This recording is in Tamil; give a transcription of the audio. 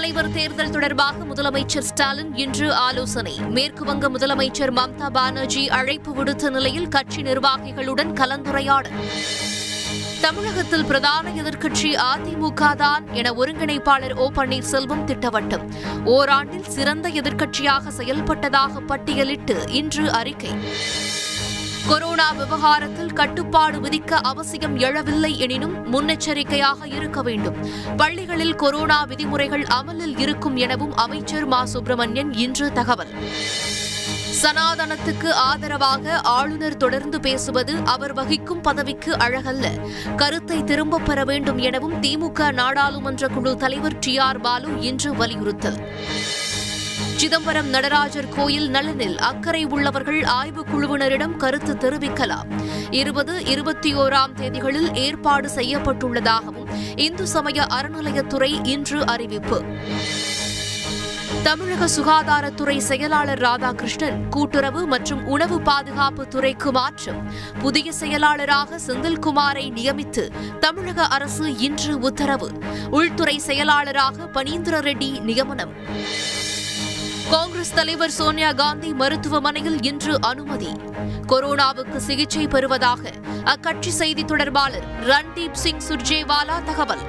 தலைவர் தேர்தல் தொடர்பாக முதலமைச்சர் ஸ்டாலின் இன்று ஆலோசனை. மேற்குவங்க முதலமைச்சர் மம்தா பானர்ஜி அழைப்பு விடுத்த நிலையில் கட்சி நிர்வாகிகளுடன் கலந்துரையாடல். தமிழகத்தில் பிரதான எதிர்க்கட்சி அதிமுக தான் என ஒருங்கிணைப்பாளர் ஓ பன்னீர்செல்வம் திட்டவட்டம். ஓராண்டில் சிறந்த எதிர்க்கட்சியாக செயல்பட்டதாக பட்டியலிட்டு இன்று அறிக்கை. கொரோனா விவகாரத்தில் கட்டுப்பாடு விதிக்க அவசியம் எழவில்லை எனினும் முன்னெச்சரிக்கையாக இருக்க வேண்டும். பள்ளிகளில் கொரோனா விதிமுறைகள் அமலில் இருக்கும் எனவும் அமைச்சர் மா. சுப்பிரமணியன் இன்று தகவல். சனாதனத்துக்கு ஆதரவாக ஆளுநர் தொடர்ந்து பேசுவது அவர் வகிக்கும் பதவிக்கு அழகல்ல. கருத்தை திரும்பப் பெற வேண்டும் எனவும் திமுக நாடாளுமன்ற குழு தலைவர் டி. ஆர். பாலு இன்று வலியுறுத்தல். சிதம்பரம் நடராஜர் கோயில் நலனில் அக்கறை உள்ளவர்கள் ஆய்வுக் குழுவினரிடம் கருத்து தெரிவிக்கலாம். இருபது இருபத்தி ஓராம் தேதிகளில் ஏற்பாடு செய்யப்பட்டுள்ளதாகவும் இந்து சமய அறநிலையத்துறை இன்று அறிவிப்பு. தமிழக சுகாதாரத்துறை செயலாளர் ராதாகிருஷ்ணன் கூட்டுறவு மற்றும் உணவு பாதுகாப்பு துறைக்கு மாற்றம். புதிய செயலாளராக செந்தில்குமாரை நியமித்து தமிழக அரசு இன்று உத்தரவு. உள்துறை செயலாளராக பனீந்திர ரெட்டி நியமனம். காங்கிரஸ் தலைவர் சோனியா காந்தி மருத்துவமனையில் இன்று அனுமதி. கொரோனாவுக்கு சிகிச்சை பெறுவதாக அக்கட்சி செய்தி தொடர்பாளர் ரன்தீப் சிங் சுர்ஜேவாலா தகவல்.